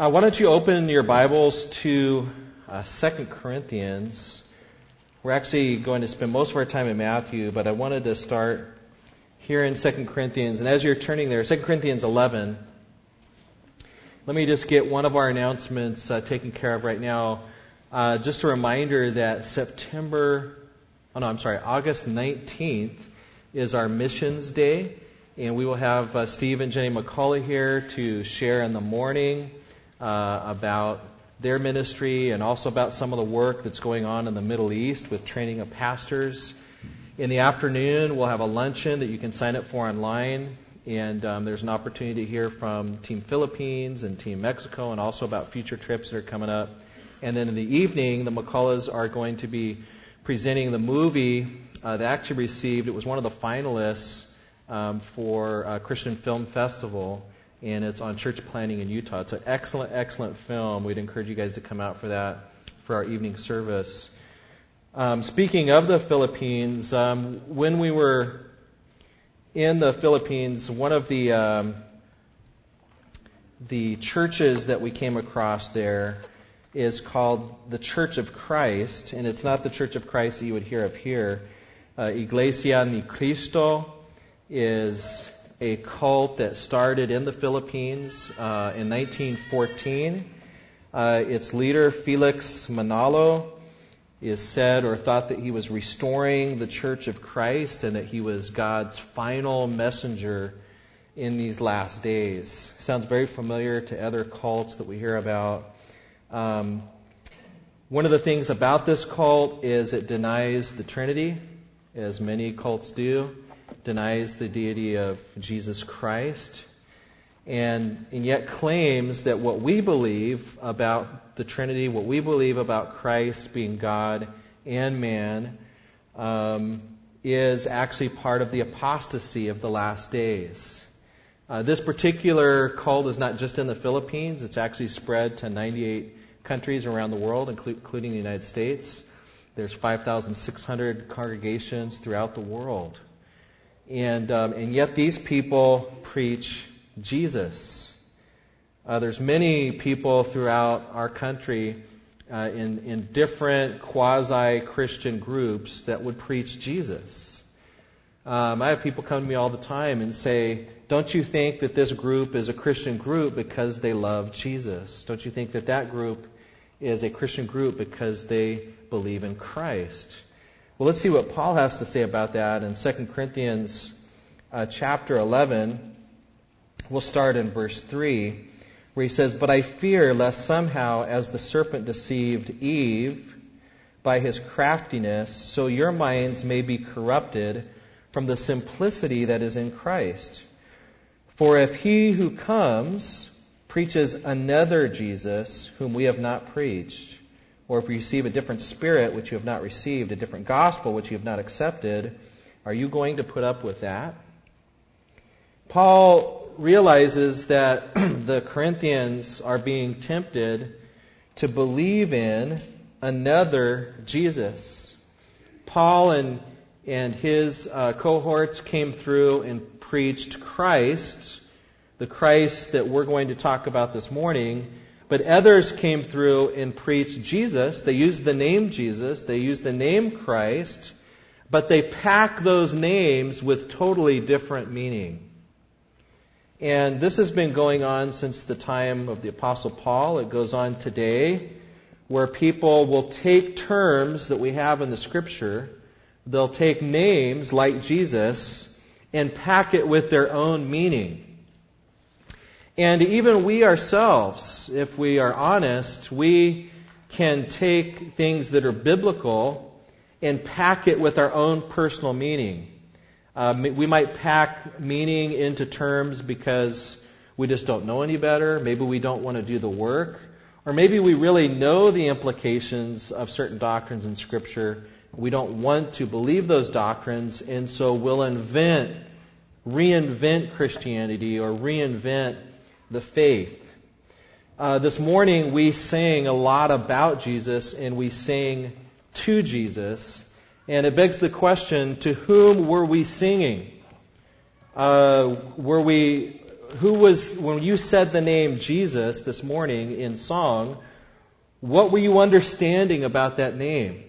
Uh, why don't you open your Bibles to uh, 2 Corinthians? We're actually going to spend most of our time in Matthew, but I wanted to start here in 2 Corinthians. And as you're turning there, 2 Corinthians 11, let me just get one of our announcements uh, taken care of right now. Uh, just a reminder that September, oh no, I'm sorry, August 19th is our missions day. And we will have uh, Steve and Jenny McCauley here to share in the morning uh, about their ministry and also about some of the work that's going on in the Middle East with training of pastors. In the afternoon, we'll have a luncheon that you can sign up for online. And um, there's an opportunity to hear from Team Philippines and Team Mexico and also about future trips that are coming up. And then in the evening, the McCulloughs are going to be presenting the movie uh, that actually received, it was one of the finalists um, for a Christian Film Festival, and it's on church planting in Utah. It's an excellent, excellent film. We'd encourage you guys to come out for that for our evening service. Um, speaking of the Philippines, um, when we were in the Philippines, one of the um, the churches that we came across there is called the Church of Christ, and it's not the Church of Christ that you would hear of here. Uh, Iglesia Ni Cristo is a cult that started in the Philippines uh, in 1914. Uh, its leader, Felix Manalo, is said or thought that he was restoring the Church of Christ and that he was God's final messenger in these last days. Sounds very familiar to other cults that we hear about. Um, one of the things about this cult is it denies the Trinity, as many cults do denies the deity of Jesus Christ, and, and yet claims that what we believe about the Trinity, what we believe about Christ being God and man, um, is actually part of the apostasy of the last days. Uh, this particular cult is not just in the Philippines, it's actually spread to 98 countries around the world, including the United States. There's 5,600 congregations throughout the world. And, um, and yet these people preach Jesus. Uh, there's many people throughout our country uh, in, in different quasi-Christian groups that would preach Jesus. Um, I have people come to me all the time and say, don't you think that this group is a Christian group because they love Jesus? Don't you think that that group is a Christian group because they believe in Christ? Well, let's see what Paul has to say about that in 2 Corinthians uh, chapter 11. We'll start in verse 3, where he says, But I fear lest somehow, as the serpent deceived Eve by his craftiness, so your minds may be corrupted from the simplicity that is in Christ. For if he who comes preaches another Jesus whom we have not preached, or if you receive a different spirit which you have not received, a different gospel which you have not accepted, are you going to put up with that? Paul realizes that the Corinthians are being tempted to believe in another Jesus. Paul and, and his uh, cohorts came through and preached Christ, the Christ that we're going to talk about this morning, but others came through and preached Jesus. They used the name Jesus, they used the name Christ, but they pack those names with totally different meaning. And this has been going on since the time of the Apostle Paul. It goes on today, where people will take terms that we have in the Scripture, they'll take names like Jesus, and pack it with their own meaning. And even we ourselves, if we are honest, we can take things that are biblical and pack it with our own personal meaning. Uh, we might pack meaning into terms because we just don't know any better. Maybe we don't want to do the work. Or maybe we really know the implications of certain doctrines in Scripture. We don't want to believe those doctrines, and so we'll invent, reinvent Christianity or reinvent the faith. Uh, this morning we sang a lot about Jesus and we sang to Jesus. And it begs the question to whom were we singing? Uh, were we who was, when you said the name Jesus this morning in song, what were you understanding about that name?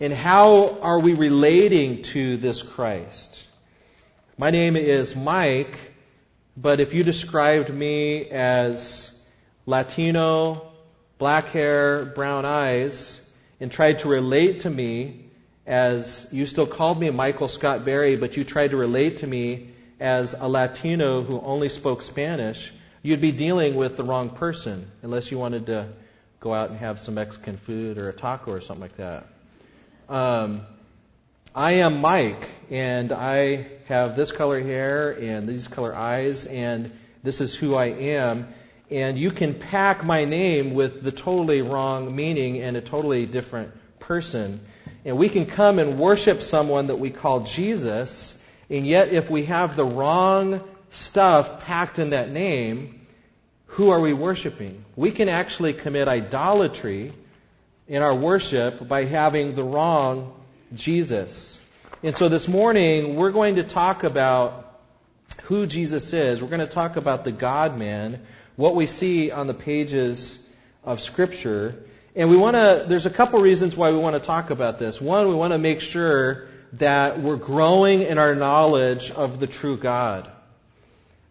And how are we relating to this Christ? My name is Mike, but if you described me as Latino, black hair, brown eyes, and tried to relate to me as you still called me Michael Scott Berry, but you tried to relate to me as a Latino who only spoke Spanish, you'd be dealing with the wrong person unless you wanted to go out and have some Mexican food or a taco or something like that. Um, I am Mike, and I have this color hair and these color eyes, and this is who I am. And you can pack my name with the totally wrong meaning and a totally different person. And we can come and worship someone that we call Jesus, and yet if we have the wrong stuff packed in that name, who are we worshiping? We can actually commit idolatry in our worship by having the wrong Jesus. And so this morning, we're going to talk about who Jesus is. We're going to talk about the God man, what we see on the pages of Scripture. And we want to, there's a couple reasons why we want to talk about this. One, we want to make sure that we're growing in our knowledge of the true God.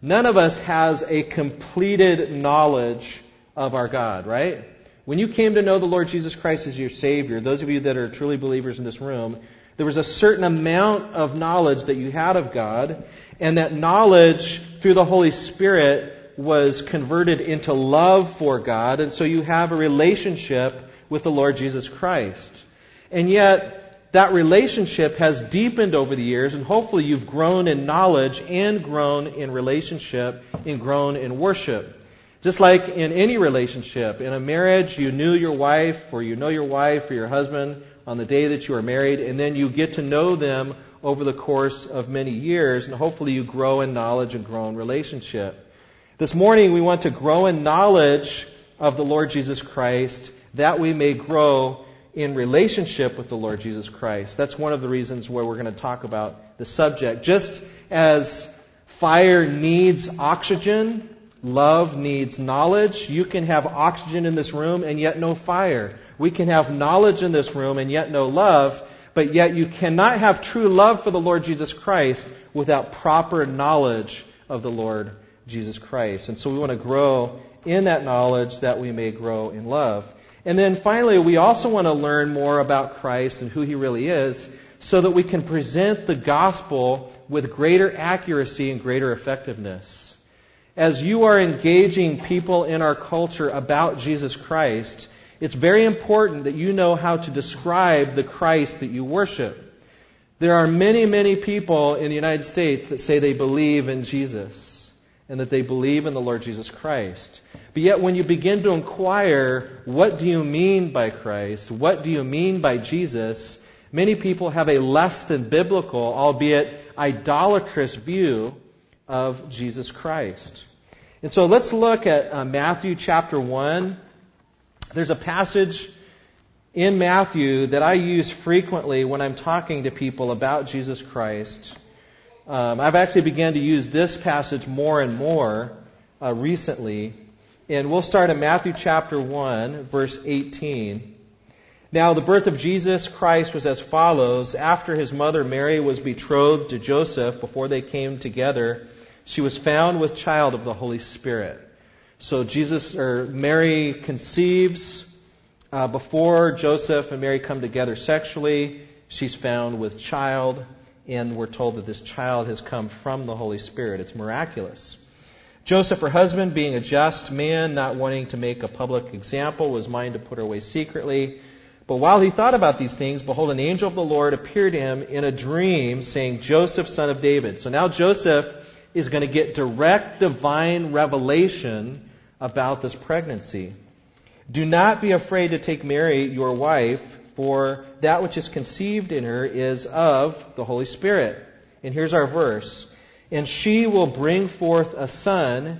None of us has a completed knowledge of our God, right? When you came to know the Lord Jesus Christ as your Savior, those of you that are truly believers in this room, there was a certain amount of knowledge that you had of God, and that knowledge through the Holy Spirit was converted into love for God, and so you have a relationship with the Lord Jesus Christ. And yet, that relationship has deepened over the years, and hopefully you've grown in knowledge and grown in relationship and grown in worship. Just like in any relationship, in a marriage, you knew your wife or you know your wife or your husband on the day that you are married, and then you get to know them over the course of many years, and hopefully you grow in knowledge and grow in relationship. This morning, we want to grow in knowledge of the Lord Jesus Christ that we may grow in relationship with the Lord Jesus Christ. That's one of the reasons why we're going to talk about the subject. Just as fire needs oxygen Love needs knowledge. You can have oxygen in this room and yet no fire. We can have knowledge in this room and yet no love, but yet you cannot have true love for the Lord Jesus Christ without proper knowledge of the Lord Jesus Christ. And so we want to grow in that knowledge that we may grow in love. And then finally, we also want to learn more about Christ and who he really is so that we can present the gospel with greater accuracy and greater effectiveness as you are engaging people in our culture about Jesus Christ, it's very important that you know how to describe the Christ that you worship. There are many, many people in the United States that say they believe in Jesus and that they believe in the Lord Jesus Christ. But yet, when you begin to inquire, what do you mean by Christ? What do you mean by Jesus? Many people have a less than biblical, albeit idolatrous view of Jesus Christ. And so let's look at uh, Matthew chapter 1. There's a passage in Matthew that I use frequently when I'm talking to people about Jesus Christ. Um, I've actually began to use this passage more and more uh, recently. And we'll start in Matthew chapter 1, verse 18. Now, the birth of Jesus Christ was as follows. After his mother Mary was betrothed to Joseph, before they came together, she was found with child of the Holy Spirit. So Jesus or Mary conceives uh, before Joseph and Mary come together sexually. She's found with child, and we're told that this child has come from the Holy Spirit. It's miraculous. Joseph, her husband, being a just man, not wanting to make a public example, was minded to put her away secretly. But while he thought about these things, behold, an angel of the Lord appeared to him in a dream, saying, Joseph, son of David. So now Joseph is going to get direct divine revelation about this pregnancy. Do not be afraid to take Mary, your wife, for that which is conceived in her is of the Holy Spirit. And here's our verse. And she will bring forth a son.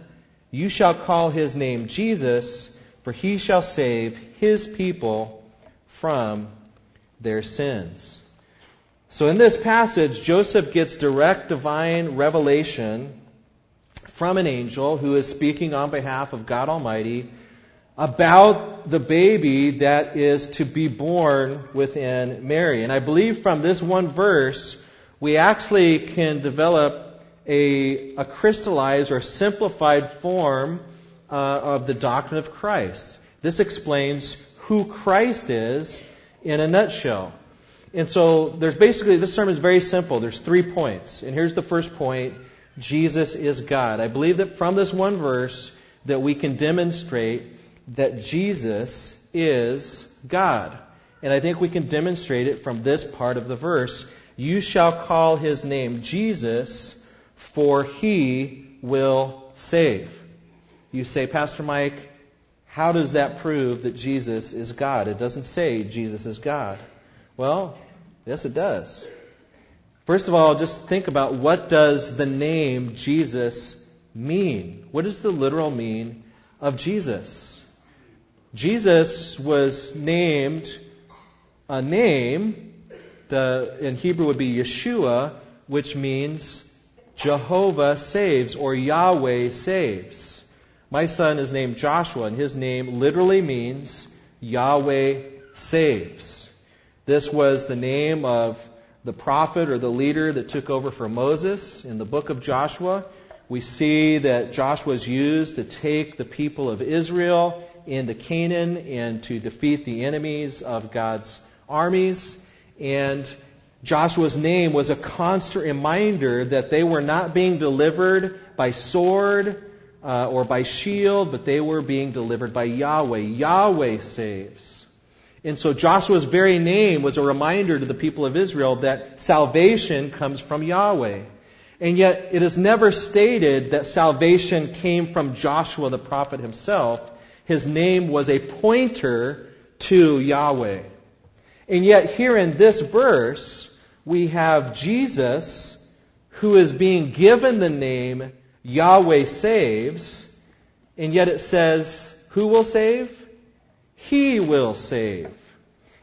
You shall call his name Jesus, for he shall save his people from their sins. So in this passage, Joseph gets direct divine revelation from an angel who is speaking on behalf of God Almighty about the baby that is to be born within Mary. And I believe from this one verse, we actually can develop a, a crystallized or simplified form uh, of the doctrine of Christ. This explains who Christ is in a nutshell. And so there's basically, this sermon is very simple. There's three points. And here's the first point Jesus is God. I believe that from this one verse that we can demonstrate that Jesus is God. And I think we can demonstrate it from this part of the verse. You shall call his name Jesus, for he will save. You say, Pastor Mike, how does that prove that Jesus is God? It doesn't say Jesus is God. Well, yes, it does. First of all, just think about what does the name Jesus mean? What does the literal mean of Jesus? Jesus was named a name, the, in Hebrew would be Yeshua, which means Jehovah saves or Yahweh saves. My son is named Joshua, and his name literally means Yahweh saves. This was the name of the prophet or the leader that took over for Moses in the book of Joshua. We see that Joshua was used to take the people of Israel into Canaan and to defeat the enemies of God's armies. And Joshua's name was a constant reminder that they were not being delivered by sword uh, or by shield, but they were being delivered by Yahweh. Yahweh saves. And so Joshua's very name was a reminder to the people of Israel that salvation comes from Yahweh. And yet it is never stated that salvation came from Joshua the prophet himself. His name was a pointer to Yahweh. And yet here in this verse, we have Jesus who is being given the name Yahweh saves, and yet it says, who will save? He will save.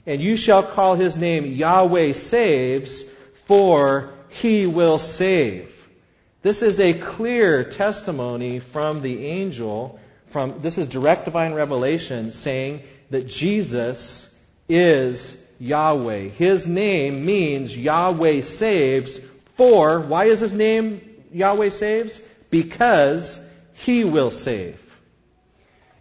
And you shall call his name Yahweh saves, for he will save. This is a clear testimony from the angel from this is direct divine revelation saying that Jesus is Yahweh. His name means Yahweh saves for why is his name Yahweh saves? Because he will save.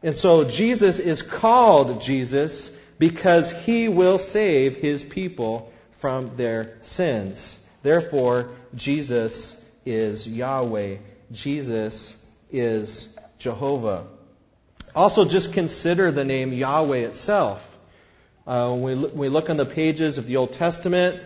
And so Jesus is called Jesus because he will save his people from their sins. Therefore, Jesus is Yahweh. Jesus is Jehovah. Also, just consider the name Yahweh itself. Uh, when we, we look on the pages of the Old Testament,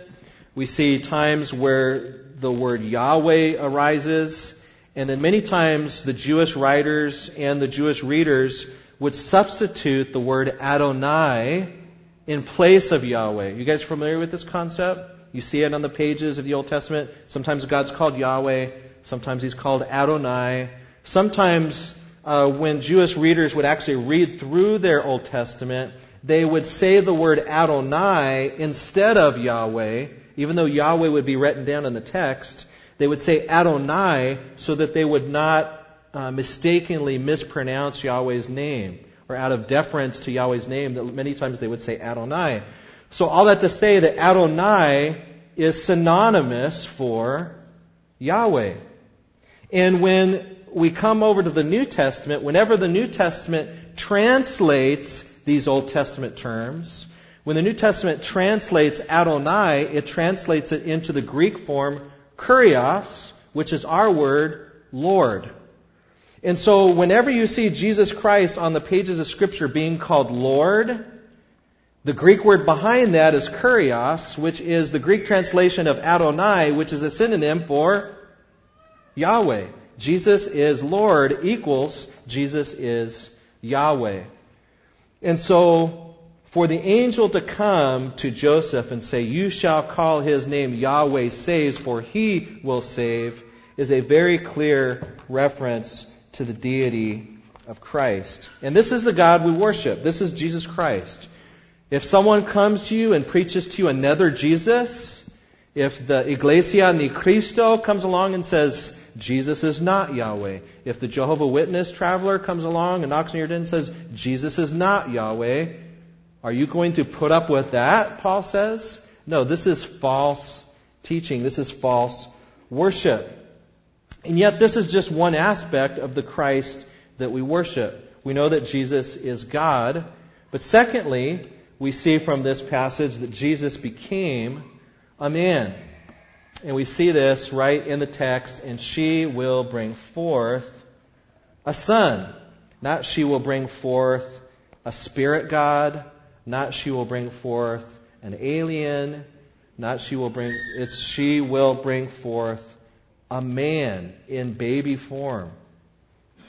we see times where the word Yahweh arises and then many times the Jewish writers and the Jewish readers would substitute the word Adonai in place of Yahweh. You guys familiar with this concept? You see it on the pages of the Old Testament. Sometimes God's called Yahweh. Sometimes he's called Adonai. Sometimes uh, when Jewish readers would actually read through their Old Testament, they would say the word Adonai instead of Yahweh, even though Yahweh would be written down in the text. They would say Adonai so that they would not uh, mistakenly mispronounce Yahweh's name or out of deference to Yahweh's name that many times they would say Adonai. So all that to say that Adonai is synonymous for Yahweh. And when we come over to the New Testament, whenever the New Testament translates these Old Testament terms, when the New Testament translates Adonai, it translates it into the Greek form kurios, which is our word, Lord. And so whenever you see Jesus Christ on the pages of Scripture being called Lord, the Greek word behind that is kurios, which is the Greek translation of Adonai, which is a synonym for Yahweh. Jesus is Lord equals Jesus is Yahweh. And so for the angel to come to Joseph and say, You shall call his name Yahweh saves, for he will save, is a very clear reference to the deity of Christ. And this is the God we worship. This is Jesus Christ. If someone comes to you and preaches to you another Jesus, if the Iglesia ni Cristo comes along and says, Jesus is not Yahweh. If the Jehovah Witness traveler comes along and knocks on your door and says, Jesus is not Yahweh, are you going to put up with that? Paul says. No, this is false teaching. This is false worship. And yet, this is just one aspect of the Christ that we worship. We know that Jesus is God. But secondly, we see from this passage that Jesus became a man. And we see this right in the text, and she will bring forth a son. Not she will bring forth a spirit God, not she will bring forth an alien, not she will bring, it's she will bring forth a man in baby form.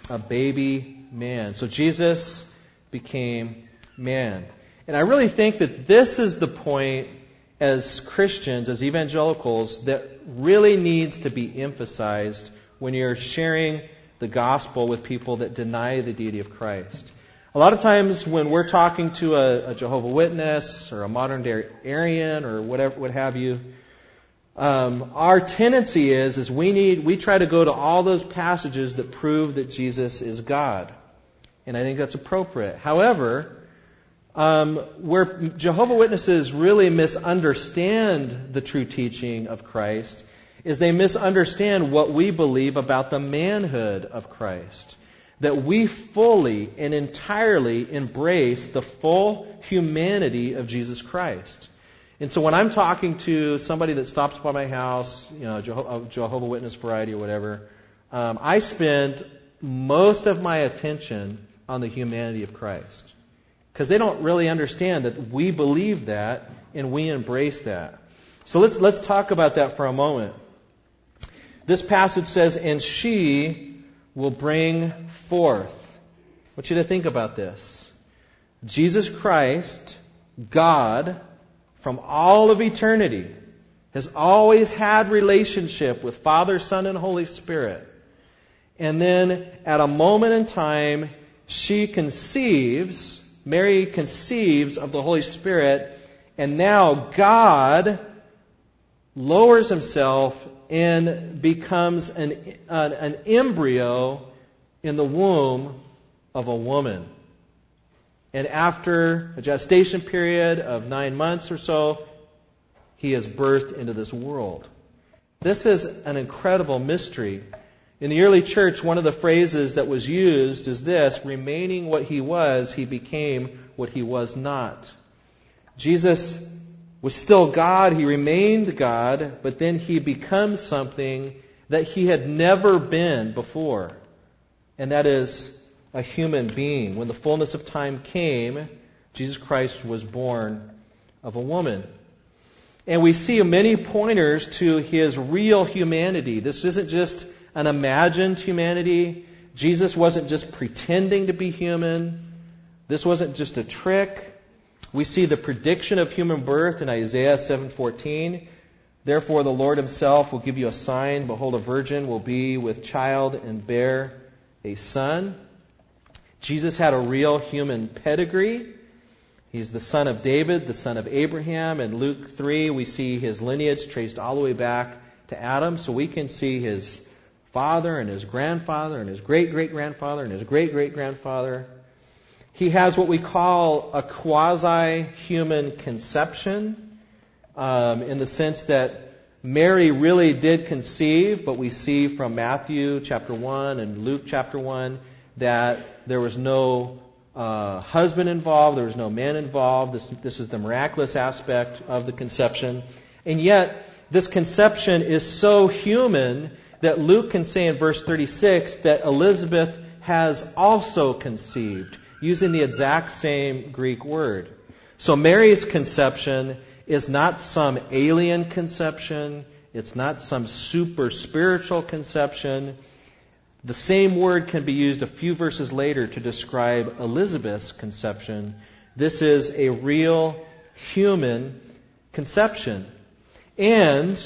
A baby man. So Jesus became man. And I really think that this is the point as Christians, as evangelicals, that really needs to be emphasized when you're sharing the gospel with people that deny the deity of Christ. A lot of times when we're talking to a, a Jehovah Witness or a modern day Arian or whatever, what have you, um, our tendency is is we need we try to go to all those passages that prove that Jesus is God, and I think that's appropriate. However, um, where Jehovah Witnesses really misunderstand the true teaching of Christ is they misunderstand what we believe about the manhood of Christ. That we fully and entirely embrace the full humanity of Jesus Christ. And so when I'm talking to somebody that stops by my house, you know, Jeho- Jehovah Witness variety or whatever, um, I spend most of my attention on the humanity of Christ. Because they don't really understand that we believe that and we embrace that. So let's, let's talk about that for a moment. This passage says, and she will bring forth. I want you to think about this. Jesus Christ, God, from all of eternity has always had relationship with Father, Son, and Holy Spirit. And then at a moment in time, she conceives, Mary conceives of the Holy Spirit, and now God lowers himself and becomes an, an, an embryo in the womb of a woman. And after a gestation period of nine months or so, he is birthed into this world. This is an incredible mystery. In the early church, one of the phrases that was used is this remaining what he was, he became what he was not. Jesus was still God, he remained God, but then he becomes something that he had never been before. And that is a human being. When the fullness of time came, Jesus Christ was born of a woman. And we see many pointers to his real humanity. This isn't just an imagined humanity. Jesus wasn't just pretending to be human. This wasn't just a trick. We see the prediction of human birth in Isaiah 7:14. Therefore the Lord himself will give you a sign, behold a virgin will be with child and bear a son. Jesus had a real human pedigree. He's the son of David, the son of Abraham. In Luke 3, we see his lineage traced all the way back to Adam. So we can see his father and his grandfather and his great great grandfather and his great great grandfather. He has what we call a quasi human conception um, in the sense that Mary really did conceive, but we see from Matthew chapter 1 and Luke chapter 1 that there was no uh, husband involved, there was no man involved. This, this is the miraculous aspect of the conception. And yet, this conception is so human that Luke can say in verse 36 that Elizabeth has also conceived, using the exact same Greek word. So Mary's conception is not some alien conception. It's not some super spiritual conception. The same word can be used a few verses later to describe Elizabeth's conception. This is a real human conception. And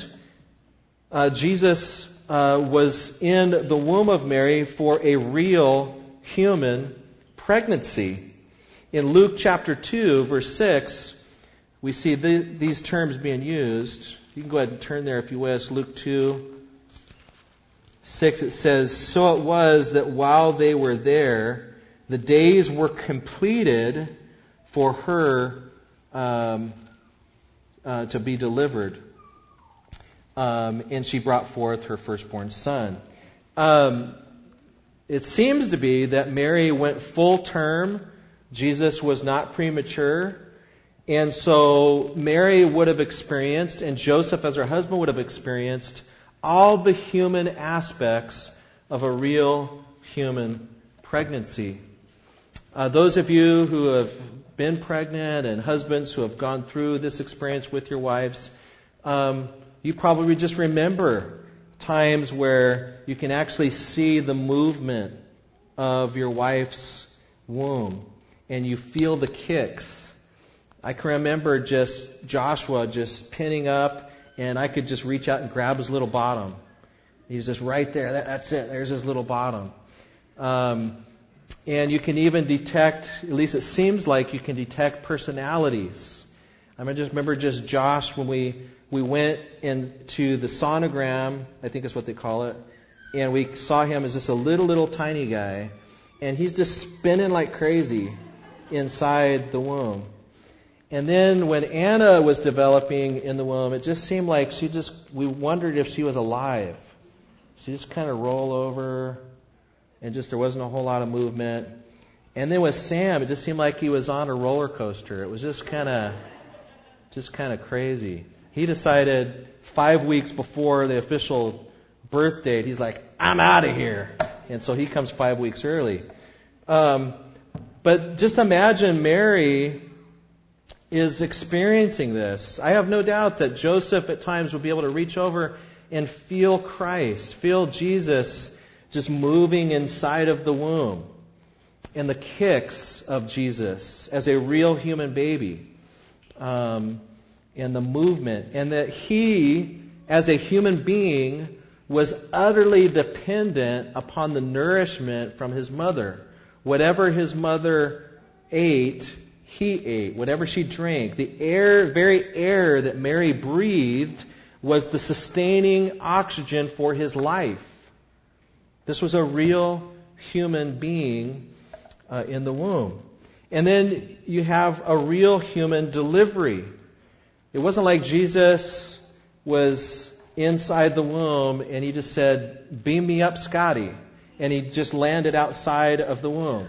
uh, Jesus uh, was in the womb of Mary for a real human pregnancy. In Luke chapter 2, verse 6, we see the, these terms being used. You can go ahead and turn there if you wish. Luke 2, 6, it says, So it was that while they were there, the days were completed for her um, uh, to be delivered. Um, and she brought forth her firstborn son. Um, it seems to be that Mary went full term. Jesus was not premature. And so Mary would have experienced, and Joseph, as her husband, would have experienced all the human aspects of a real human pregnancy. Uh, those of you who have been pregnant and husbands who have gone through this experience with your wives, um, you probably just remember times where you can actually see the movement of your wife's womb and you feel the kicks. I can remember just Joshua just pinning up and I could just reach out and grab his little bottom. He was just right there. That, that's it. There's his little bottom. Um, and you can even detect, at least it seems like you can detect personalities. I just remember just Josh when we, we went into the sonogram, I think is what they call it, and we saw him as just a little, little tiny guy. And he's just spinning like crazy inside the womb. And then when Anna was developing in the womb, it just seemed like she just, we wondered if she was alive. She just kind of roll over, and just there wasn't a whole lot of movement. And then with Sam, it just seemed like he was on a roller coaster. It was just kind of, just kind of crazy. He decided five weeks before the official birth date, he's like, I'm out of here. And so he comes five weeks early. Um, but just imagine Mary is experiencing this. I have no doubt that Joseph at times will be able to reach over and feel Christ, feel Jesus just moving inside of the womb, and the kicks of Jesus as a real human baby, um, and the movement, and that he, as a human being, was utterly dependent upon the nourishment from his mother. Whatever his mother ate, he ate. Whatever she drank, the air, very air that Mary breathed was the sustaining oxygen for his life. This was a real human being uh, in the womb. And then you have a real human delivery. It wasn't like Jesus was inside the womb and he just said, Beam me up, Scotty. And he just landed outside of the womb.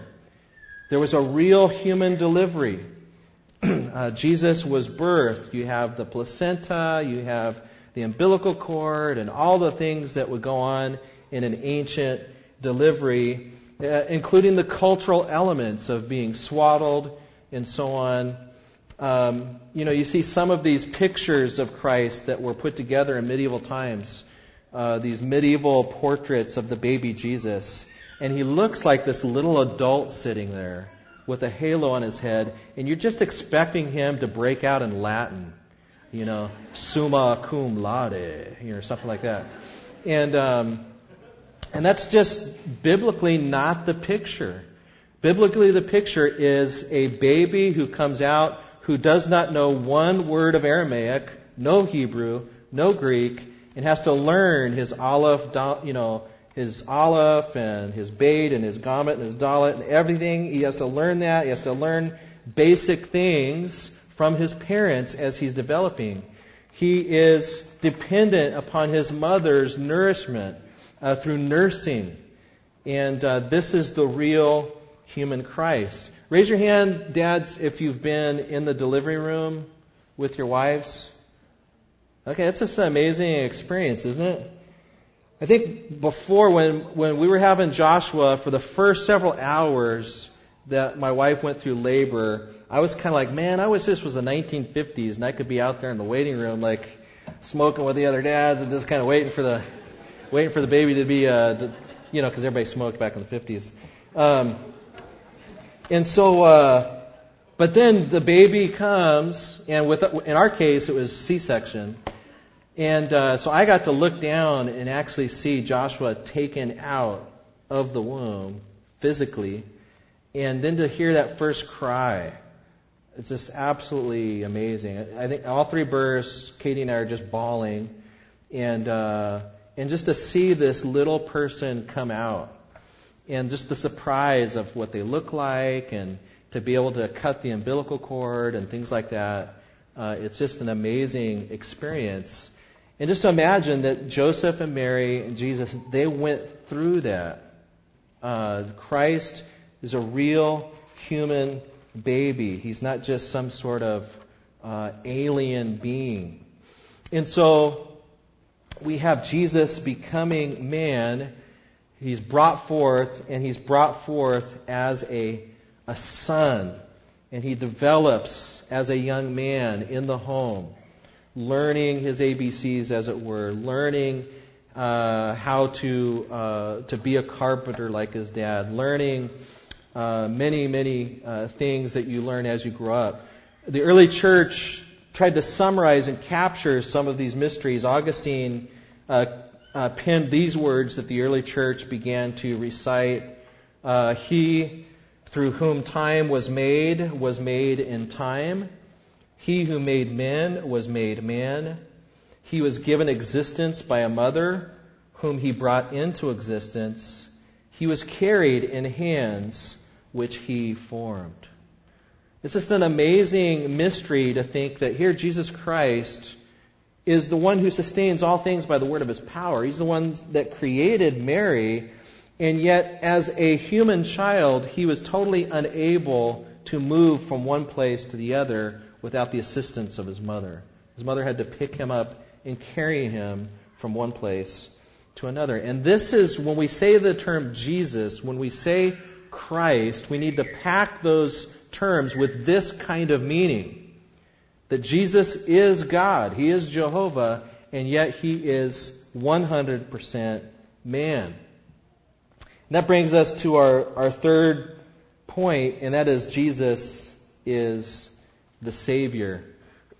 There was a real human delivery. uh, Jesus was birthed. You have the placenta, you have the umbilical cord, and all the things that would go on in an ancient delivery, uh, including the cultural elements of being swaddled and so on. Um, you know, you see some of these pictures of Christ that were put together in medieval times, uh, these medieval portraits of the baby Jesus. And he looks like this little adult sitting there with a halo on his head, and you're just expecting him to break out in Latin, you know, summa cum laude, you know, something like that. And, um, and that's just biblically not the picture. Biblically, the picture is a baby who comes out who does not know one word of Aramaic, no Hebrew, no Greek, and has to learn his aleph, you know, his aleph and his beit and his gamet and his dalet and everything. He has to learn that. He has to learn basic things from his parents as he's developing. He is dependent upon his mother's nourishment uh, through nursing. And uh, this is the real human Christ. Raise your hand, dads, if you've been in the delivery room with your wives. Okay, that's just an amazing experience, isn't it? I think before, when, when we were having Joshua, for the first several hours that my wife went through labor, I was kind of like, man, I wish this was the 1950s and I could be out there in the waiting room, like smoking with the other dads and just kind of waiting for the, waiting for the baby to be, uh, you know, because everybody smoked back in the 50s. Um, and so, uh, but then the baby comes, and with in our case it was C-section, and uh, so I got to look down and actually see Joshua taken out of the womb physically, and then to hear that first cry, it's just absolutely amazing. I think all three births, Katie and I are just bawling, and uh, And just to see this little person come out and just the surprise of what they look like and to be able to cut the umbilical cord and things like that, uh, it's just an amazing experience. And just to imagine that Joseph and Mary and Jesus, they went through that. Uh, Christ is a real human baby. He's not just some sort of uh, alien being. And so we have Jesus becoming man. He's brought forth, and he's brought forth as a, a son. And he develops as a young man in the home, learning his ABCs, as it were, learning uh, how to, uh, to be a carpenter like his dad, learning uh, many, many uh, things that you learn as you grow up. The early church tried to summarize and capture some of these mysteries. Augustine uh, uh, penned these words that the early church began to recite. Uh, he through whom time was made was made in time. He who made men was made man. He was given existence by a mother whom he brought into existence. He was carried in hands which he formed. It's just an amazing mystery to think that here Jesus Christ is the one who sustains all things by the word of his power. He's the one that created Mary, and yet as a human child, he was totally unable to move from one place to the other without the assistance of his mother. His mother had to pick him up and carry him from one place to another. And this is when we say the term Jesus, when we say Christ, we need to pack those terms with this kind of meaning that Jesus is God, He is Jehovah, and yet He is 100% man. And that brings us to our, our third point, and that is Jesus is the Savior.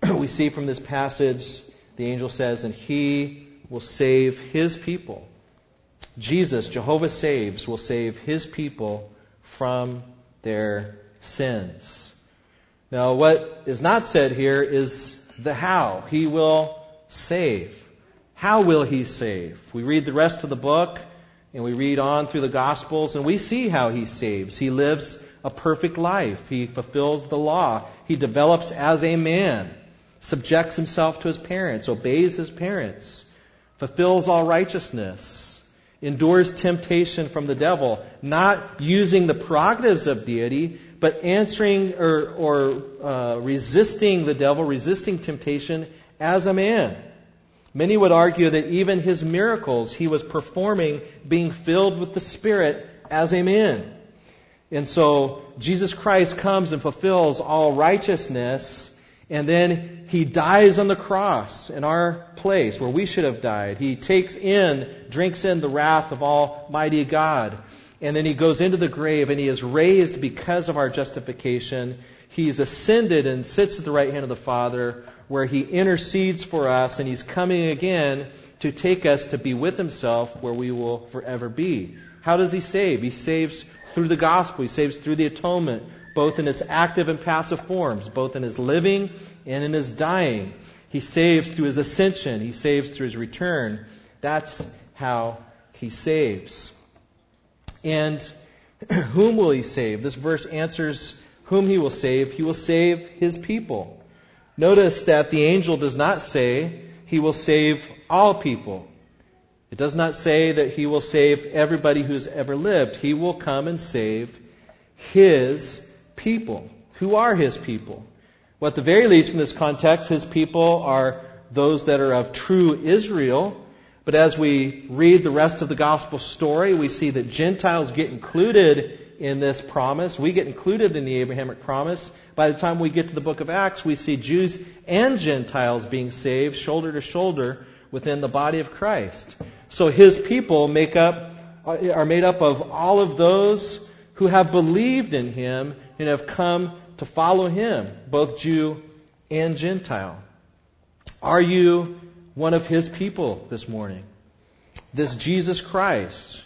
we see from this passage, the angel says, and He will save His people. Jesus, Jehovah saves, will save His people from their sins. Now, what is not said here is the how. He will save. How will he save? We read the rest of the book and we read on through the Gospels and we see how he saves. He lives a perfect life. He fulfills the law. He develops as a man, subjects himself to his parents, obeys his parents, fulfills all righteousness, endures temptation from the devil, not using the prerogatives of deity, but answering or, or uh, resisting the devil, resisting temptation as a man. Many would argue that even his miracles he was performing being filled with the Spirit as a man. And so Jesus Christ comes and fulfills all righteousness and then he dies on the cross in our place where we should have died. He takes in, drinks in the wrath of Almighty God. And then he goes into the grave and he is raised because of our justification. He's ascended and sits at the right hand of the Father where he intercedes for us and he's coming again to take us to be with himself where we will forever be. How does he save? He saves through the gospel. He saves through the atonement both in its active and passive forms, both in his living and in his dying. He saves through his ascension, he saves through his return. That's how he saves. And whom will he save? This verse answers whom he will save. He will save his people. Notice that the angel does not say he will save all people. It does not say that he will save everybody who's ever lived. He will come and save his people. Who are his people? Well, at the very least, from this context, his people are those that are of true Israel. But as we read the rest of the gospel story, we see that Gentiles get included in this promise. We get included in the Abrahamic promise. By the time we get to the book of Acts, we see Jews and Gentiles being saved shoulder to shoulder within the body of Christ. So his people make up, are made up of all of those who have believed in him and have come to follow him, both Jew and Gentile. Are you one of his people this morning? This Jesus Christ,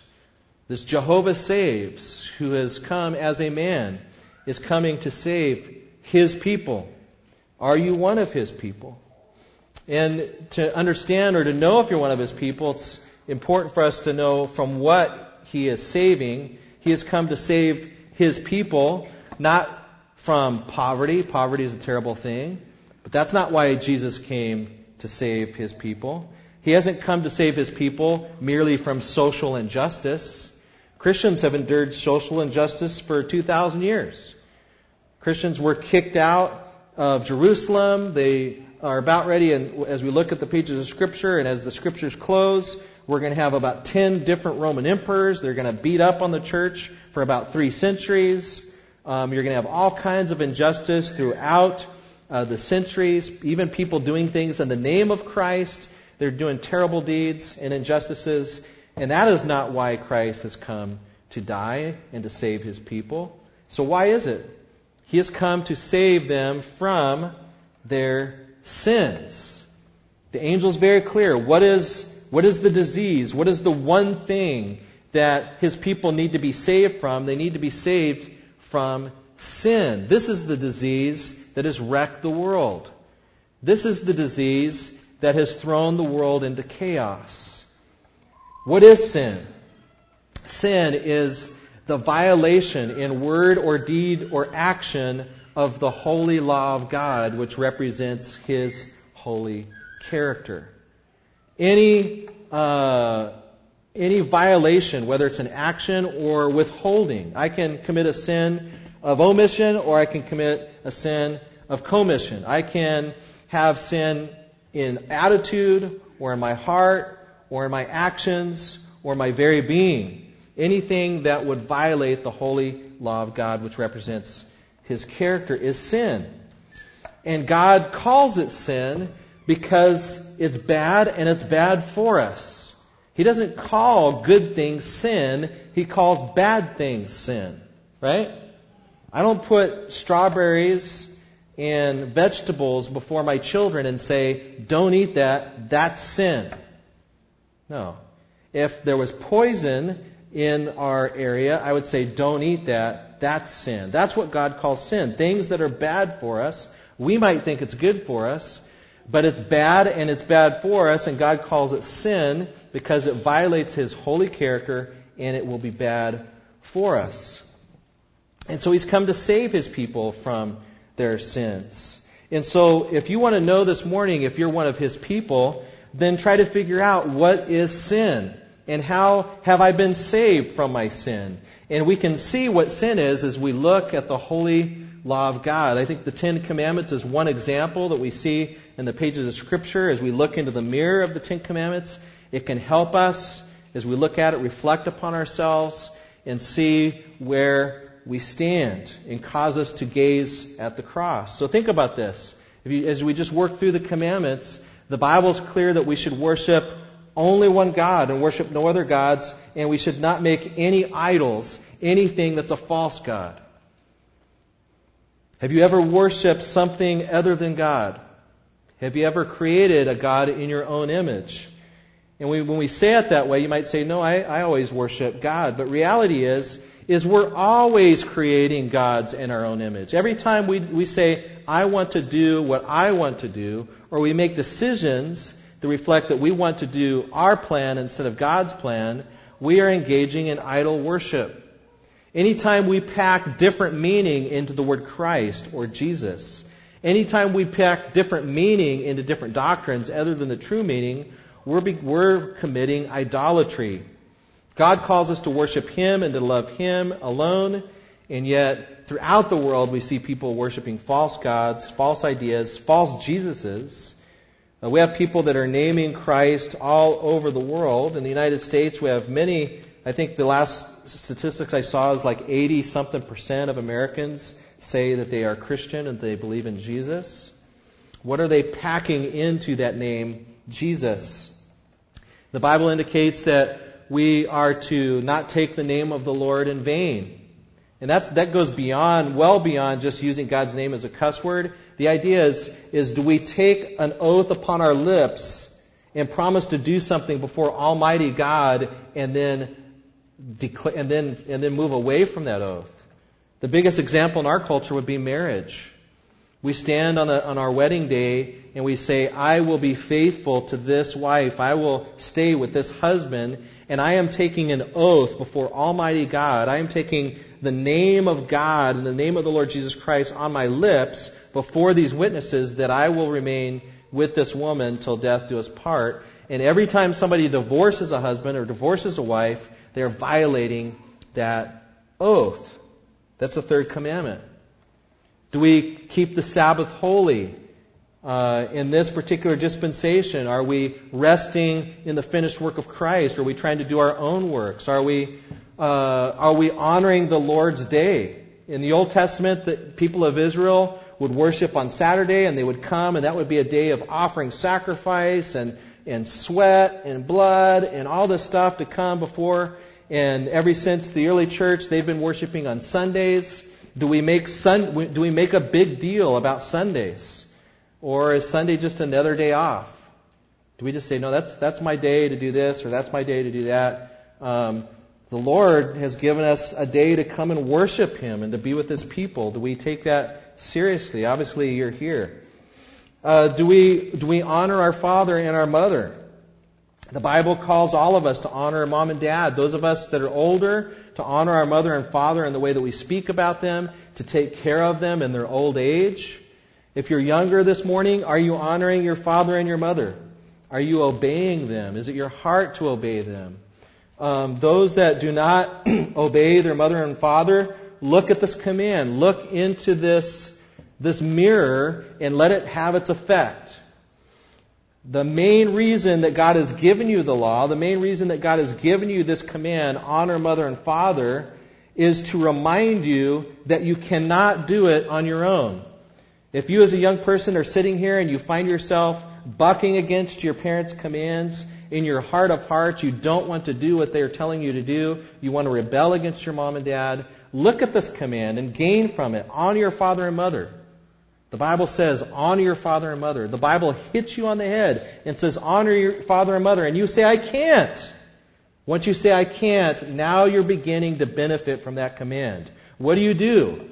this Jehovah saves, who has come as a man, is coming to save his people. Are you one of his people? And to understand or to know if you're one of his people, it's, important for us to know from what he is saving. He has come to save his people, not from poverty. Poverty is a terrible thing. But that's not why Jesus came to save his people. He hasn't come to save his people merely from social injustice. Christians have endured social injustice for 2,000 years. Christians were kicked out of Jerusalem. They are about ready, and as we look at the pages of Scripture and as the Scriptures close, we're going to have about 10 different Roman emperors. They're going to beat up on the church for about three centuries. Um, you're going to have all kinds of injustice throughout uh, the centuries, even people doing things in the name of Christ. They're doing terrible deeds and injustices. And that is not why Christ has come to die and to save his people. So why is it? He has come to save them from their sins. The angel's very clear. What is, what is the disease? What is the one thing that his people need to be saved from? They need to be saved from sin. This is the disease that has wrecked the world. This is the disease that has thrown the world into chaos. What is sin? Sin is the violation in word or deed or action of the holy law of God, which represents His holy character. Any, uh, any violation, whether it's an action or withholding, I can commit a sin of omission or I can commit a sin of commission. I can have sin in attitude or in my heart or in my actions or my very being. Anything that would violate the holy law of God, which represents his character, is sin. And God calls it sin because it's bad and it's bad for us. He doesn't call good things sin, he calls bad things sin. Right? I don't put strawberries and vegetables before my children and say, don't eat that, that's sin. No. If there was poison in our area, I would say, don't eat that, that's sin. That's what God calls sin. Things that are bad for us. We might think it's good for us, but it's bad and it's bad for us, and God calls it sin because it violates His holy character and it will be bad for us. And so he's come to save his people from their sins. And so if you want to know this morning if you're one of his people, then try to figure out what is sin and how have I been saved from my sin. And we can see what sin is as we look at the holy law of God. I think the Ten Commandments is one example that we see in the pages of Scripture as we look into the mirror of the Ten Commandments. It can help us as we look at it, reflect upon ourselves, and see where we stand and cause us to gaze at the cross. So think about this. You, as we just work through the commandments, the Bible is clear that we should worship only one God and worship no other gods, and we should not make any idols, anything that's a false God. Have you ever worshiped something other than God? Have you ever created a God in your own image? And we, when we say it that way, you might say, no, I, I always worship God. But reality is, is we're always creating gods in our own image. Every time we, we say, I want to do what I want to do, or we make decisions that reflect that we want to do our plan instead of God's plan, we are engaging in idol worship. Anytime we pack different meaning into the word Christ or Jesus, anytime we pack different meaning into different doctrines other than the true meaning, we're, be, we're committing idolatry. God calls us to worship Him and to love Him alone, and yet throughout the world we see people worshiping false gods, false ideas, false Jesuses. Uh, we have people that are naming Christ all over the world. In the United States, we have many, I think the last statistics I saw is like 80 something percent of Americans say that they are Christian and they believe in Jesus. What are they packing into that name, Jesus? The Bible indicates that we are to not take the name of the Lord in vain. And that, that goes beyond, well beyond just using God's name as a cuss word. The idea is, is do we take an oath upon our lips and promise to do something before Almighty God and then declare, and then, and then move away from that oath? The biggest example in our culture would be marriage. We stand on, the, on our wedding day and we say, I will be faithful to this wife. I will stay with this husband. And I am taking an oath before Almighty God. I am taking the name of God and the name of the Lord Jesus Christ on my lips before these witnesses that I will remain with this woman till death do us part. And every time somebody divorces a husband or divorces a wife, they're violating that oath. That's the third commandment. Do we keep the Sabbath holy? Uh, in this particular dispensation? Are we resting in the finished work of Christ? Are we trying to do our own works? Are we, uh, are we honoring the Lord's day? In the Old Testament, the people of Israel would worship on Saturday and they would come, and that would be a day of offering sacrifice and, and sweat and blood and all this stuff to come before. And ever since the early church, they've been worshiping on Sundays. Do we make, sun, do we make a big deal about Sundays? Or is Sunday just another day off? Do we just say, no, that's, that's my day to do this or that's my day to do that? Um, the Lord has given us a day to come and worship Him and to be with His people. Do we take that seriously? Obviously, you're here. Uh, do we do we honor our father and our mother? The Bible calls all of us to honor mom and dad. Those of us that are older to honor our mother and father in the way that we speak about them, to take care of them in their old age. If you're younger this morning, are you honoring your father and your mother? Are you obeying them? Is it your heart to obey them? Um, those that do not obey their mother and father, look at this command. Look into this, this mirror and let it have its effect. The main reason that God has given you the law, the main reason that God has given you this command, honor mother and father, is to remind you that you cannot do it on your own. If you as a young person are sitting here and you find yourself bucking against your parents' commands, in your heart of hearts, you don't want to do what they're telling you to do, you want to rebel against your mom and dad, look at this command and gain from it. Honor your father and mother. The Bible says, honor your father and mother. The Bible hits you on the head and says, honor your father and mother. And you say, I can't. Once you say, I can't, now you're beginning to benefit from that command. What do you do?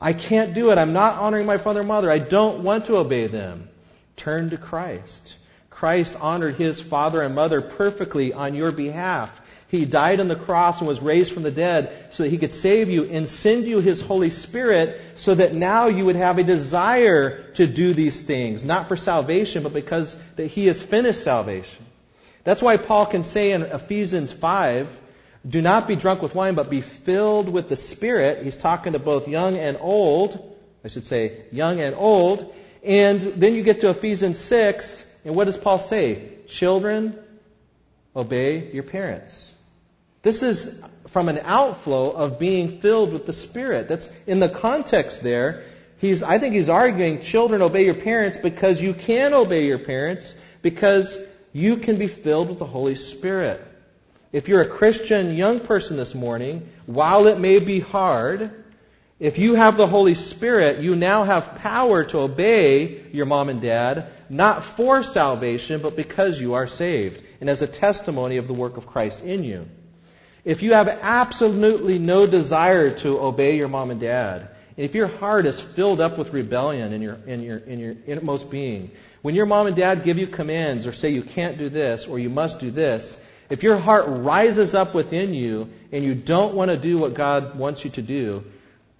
I can't do it. I'm not honoring my father and mother. I don't want to obey them. Turn to Christ. Christ honored his father and mother perfectly on your behalf. He died on the cross and was raised from the dead so that he could save you and send you his Holy Spirit so that now you would have a desire to do these things, not for salvation, but because that he has finished salvation. That's why Paul can say in Ephesians 5, do not be drunk with wine, but be filled with the Spirit. He's talking to both young and old. I should say young and old. And then you get to Ephesians 6, and what does Paul say? Children, obey your parents. This is from an outflow of being filled with the Spirit. That's in the context there. He's, I think he's arguing, children, obey your parents because you can obey your parents because you can be filled with the Holy Spirit. If you're a Christian young person this morning, while it may be hard, if you have the Holy Spirit, you now have power to obey your mom and dad, not for salvation, but because you are saved, and as a testimony of the work of Christ in you. If you have absolutely no desire to obey your mom and dad, if your heart is filled up with rebellion in your, in your, in your innermost being, when your mom and dad give you commands or say you can't do this or you must do this, if your heart rises up within you and you don't want to do what God wants you to do,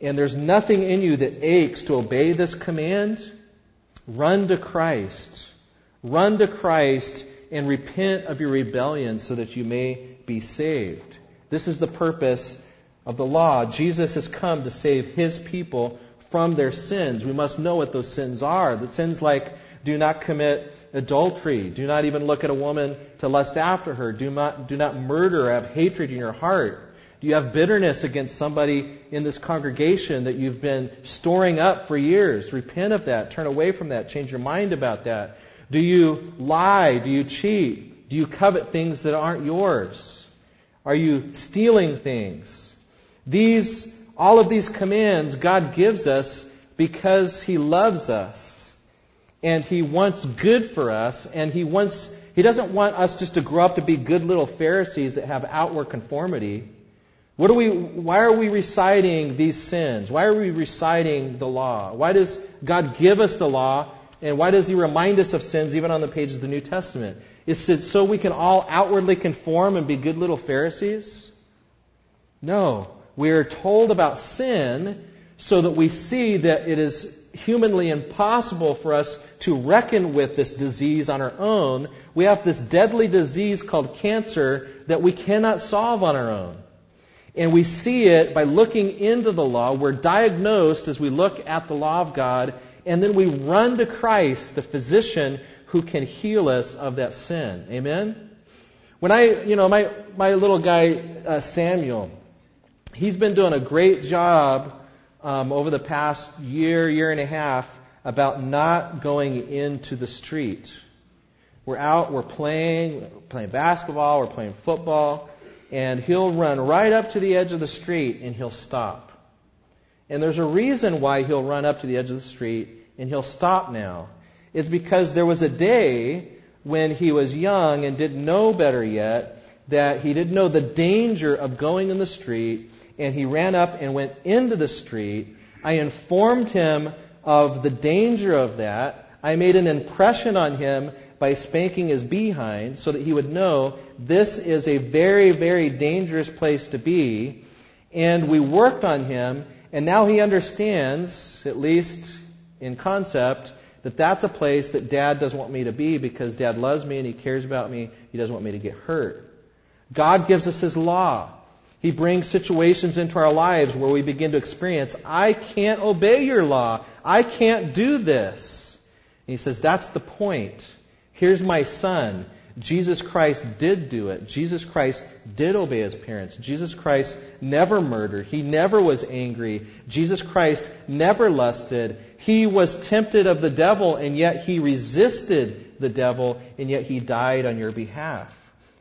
and there's nothing in you that aches to obey this command, run to Christ. Run to Christ and repent of your rebellion so that you may be saved. This is the purpose of the law. Jesus has come to save his people from their sins. We must know what those sins are. The sins like do not commit adultery. Do not even look at a woman to lust after her. Do not, do not murder have hatred in your heart. Do you have bitterness against somebody in this congregation that you've been storing up for years? Repent of that. Turn away from that. Change your mind about that. Do you lie? Do you cheat? Do you covet things that aren't yours? Are you stealing things? These, all of these commands God gives us because He loves us and he wants good for us, and he wants he doesn't want us just to grow up to be good little Pharisees that have outward conformity, What are we, why are we reciting these sins? Why are we reciting the law? Why does God give us the law? And why does He remind us of sins even on the pages of the New Testament? Is it so we can all outwardly conform and be good little Pharisees? No. We are told about sin so that we see that it is humanly impossible for us to reckon with this disease on our own. We have this deadly disease called cancer that we cannot solve on our own. And we see it by looking into the law. We're diagnosed as we look at the law of God, and then we run to Christ, the physician who can heal us of that sin. Amen? When I, you know, my, my little guy, uh, Samuel, he's been doing a great job um, over the past year, year and a half about not going into the street. We're out, we're playing, playing basketball, we're playing football, and he'll run right up to the edge of the street and he'll stop. And there's a reason why he'll run up to the edge of the street and he'll stop now. It's because there was a day when he was young and didn't know better yet that he didn't know the danger of going in the street and he ran up and went into the street. I informed him of the danger of that. I made an impression on him by spanking his behind so that he would know this is a very, very dangerous place to be. And we worked on him, and now he understands, at least in concept, that that's a place that dad doesn't want me to be because dad loves me and he cares about me. He doesn't want me to get hurt. God gives us his law. He brings situations into our lives where we begin to experience, I can't obey your law. I can't do this. And he says, that's the point. Here's my son. Jesus Christ did do it. Jesus Christ did obey his parents. Jesus Christ never murdered. He never was angry. Jesus Christ never lusted. He was tempted of the devil, and yet he resisted the devil, and yet he died on your behalf.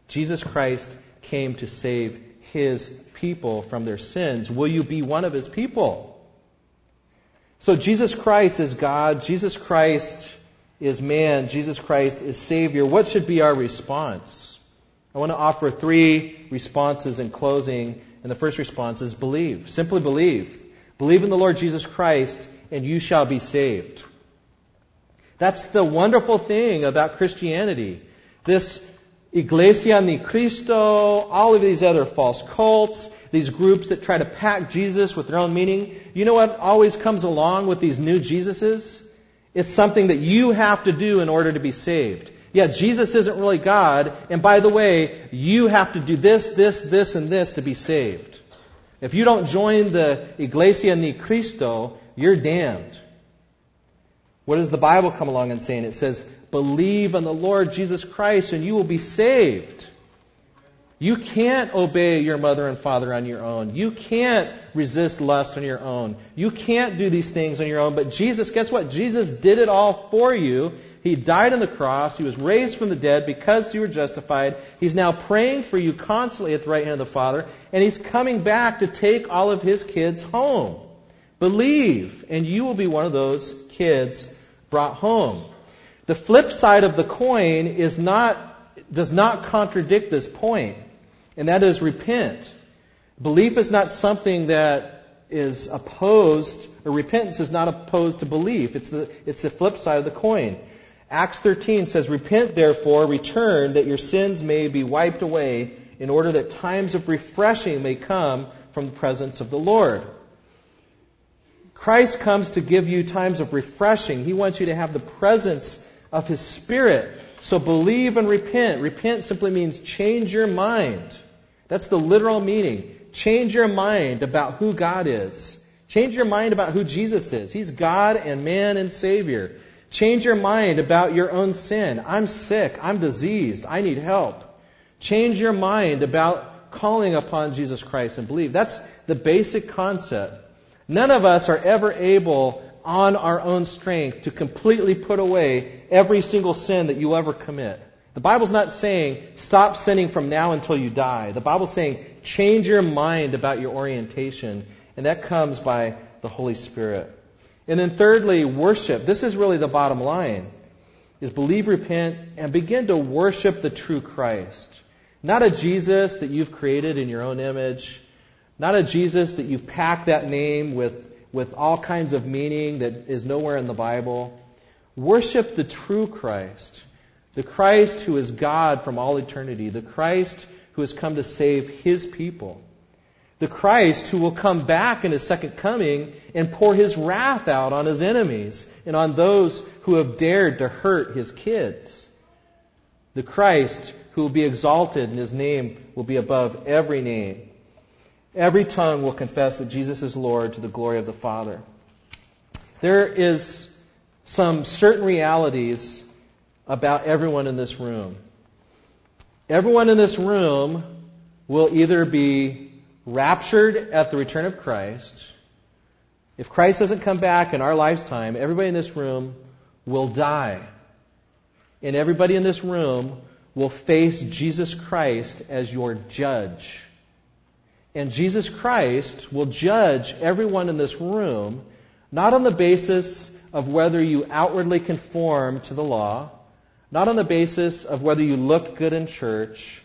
Jesus Christ came to save his people from their sins. Will you be one of his people? So Jesus Christ is God. Jesus Christ is man. Jesus Christ is Savior. What should be our response? I want to offer three responses in closing. And the first response is believe. Simply believe. Believe in the Lord Jesus Christ and you shall be saved. That's the wonderful thing about Christianity. This Iglesia ni Cristo, all of these other false cults, these groups that try to pack Jesus with their own meaning. You know what always comes along with these new Jesuses? It's something that you have to do in order to be saved. Yeah, Jesus isn't really God, and by the way, you have to do this, this, this, and this to be saved. If you don't join the Iglesia ni Cristo, you're damned. What does the Bible come along and say? And It says, Believe on the Lord Jesus Christ and you will be saved. You can't obey your mother and father on your own. You can't resist lust on your own. You can't do these things on your own. But Jesus, guess what? Jesus did it all for you. He died on the cross. He was raised from the dead because you were justified. He's now praying for you constantly at the right hand of the Father. And He's coming back to take all of His kids home. Believe, and you will be one of those kids brought home. The flip side of the coin is not, does not contradict this point, and that is repent. Belief is not something that is opposed, or repentance is not opposed to belief. It's the, it's the flip side of the coin. Acts 13 says, Repent therefore, return, that your sins may be wiped away, in order that times of refreshing may come from the presence of the Lord. Christ comes to give you times of refreshing. He wants you to have the presence of His Spirit. So believe and repent. Repent simply means change your mind. That's the literal meaning. Change your mind about who God is. Change your mind about who Jesus is. He's God and man and Savior. Change your mind about your own sin. I'm sick. I'm diseased. I need help. Change your mind about calling upon Jesus Christ and believe. That's the basic concept. None of us are ever able on our own strength to completely put away every single sin that you ever commit. The Bible's not saying stop sinning from now until you die. The Bible's saying change your mind about your orientation, and that comes by the Holy Spirit. And then thirdly, worship. This is really the bottom line. Is believe, repent, and begin to worship the true Christ. Not a Jesus that you've created in your own image, Not a Jesus that you pack that name with, with all kinds of meaning that is nowhere in the Bible. Worship the true Christ, the Christ who is God from all eternity, the Christ who has come to save his people, the Christ who will come back in his second coming and pour his wrath out on his enemies and on those who have dared to hurt his kids, the Christ who will be exalted and his name will be above every name. Every tongue will confess that Jesus is Lord to the glory of the Father. There is some certain realities about everyone in this room. Everyone in this room will either be raptured at the return of Christ. If Christ doesn't come back in our lifetime, everybody in this room will die. And everybody in this room will face Jesus Christ as your judge. And Jesus Christ will judge everyone in this room not on the basis of whether you outwardly conform to the law, not on the basis of whether you look good in church,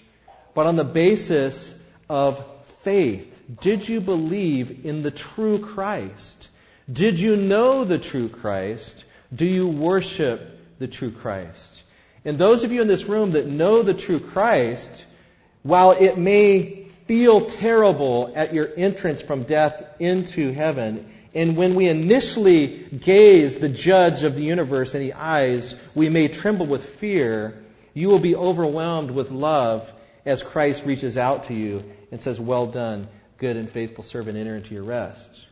but on the basis of faith. Did you believe in the true Christ? Did you know the true Christ? Do you worship the true Christ? And those of you in this room that know the true Christ, while it may feel terrible at your entrance from death into heaven, and when we initially gaze the judge of the universe in the eyes, we may tremble with fear, you will be overwhelmed with love as Christ reaches out to you and says, Well done, good and faithful servant, enter into your rest.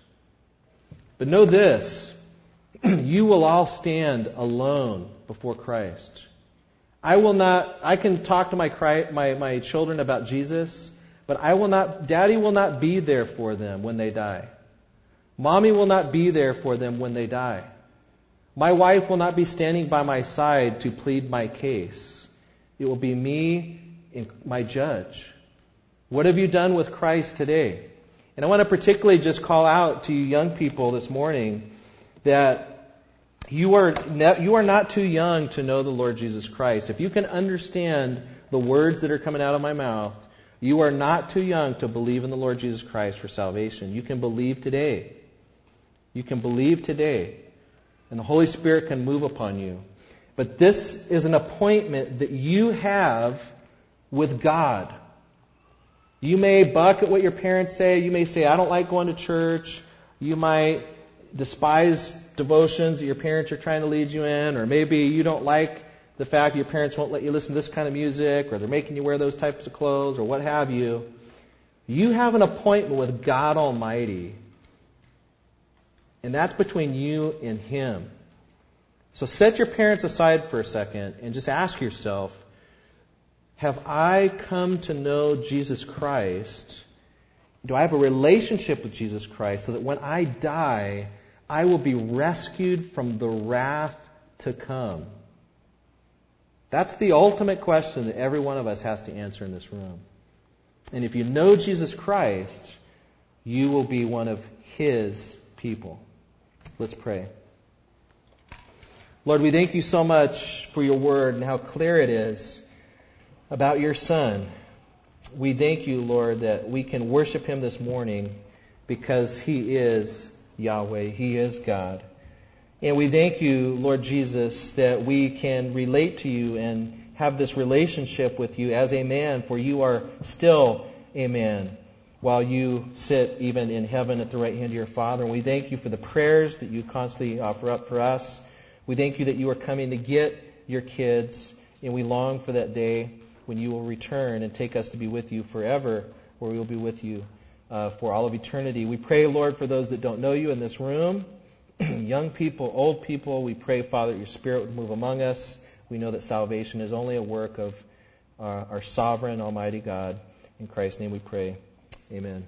But know this you will all stand alone before Christ. I will not, I can talk to my, my, my children about Jesus, but I will not, daddy will not be there for them when they die. Mommy will not be there for them when they die. My wife will not be standing by my side to plead my case. It will be me and my judge. What have you done with Christ today? And I want to particularly just call out to you young people this morning that you are, you are not too young to know the Lord Jesus Christ. If you can understand the words that are coming out of my mouth, you are not too young to believe in the Lord Jesus Christ for salvation. You can believe today. You can believe today. And the Holy Spirit can move upon you. But this is an appointment that you have with God. You may buck at what your parents say. You may say, I don't like going to church. You might despise devotions that your parents are trying to lead you in, or maybe you don't like the fact that your parents won't let you listen to this kind of music, or they're making you wear those types of clothes, or what have you. You have an appointment with God Almighty, and that's between you and Him. So set your parents aside for a second and just ask yourself, have I come to know Jesus Christ? Do I have a relationship with Jesus Christ so that when I die, I will be rescued from the wrath to come? That's the ultimate question that every one of us has to answer in this room. And if you know Jesus Christ, you will be one of His people. Let's pray. Lord, we thank you so much for your word and how clear it is about your Son. We thank you, Lord, that we can worship him this morning because he is Yahweh. He is God. And we thank you, Lord Jesus, that we can relate to you and have this relationship with you as a man, for you are still a man while you sit even in heaven at the right hand of your Father. And we thank you for the prayers that you constantly offer up for us. We thank you that you are coming to get your kids, and we long for that day when you will return and take us to be with you forever, where we will be with you uh, for all of eternity. We pray, Lord, for those that don't know you in this room, young people, old people. We pray, Father, that your Spirit would move among us. We know that salvation is only a work of our, our sovereign, almighty God. In Christ's name we pray. Amen.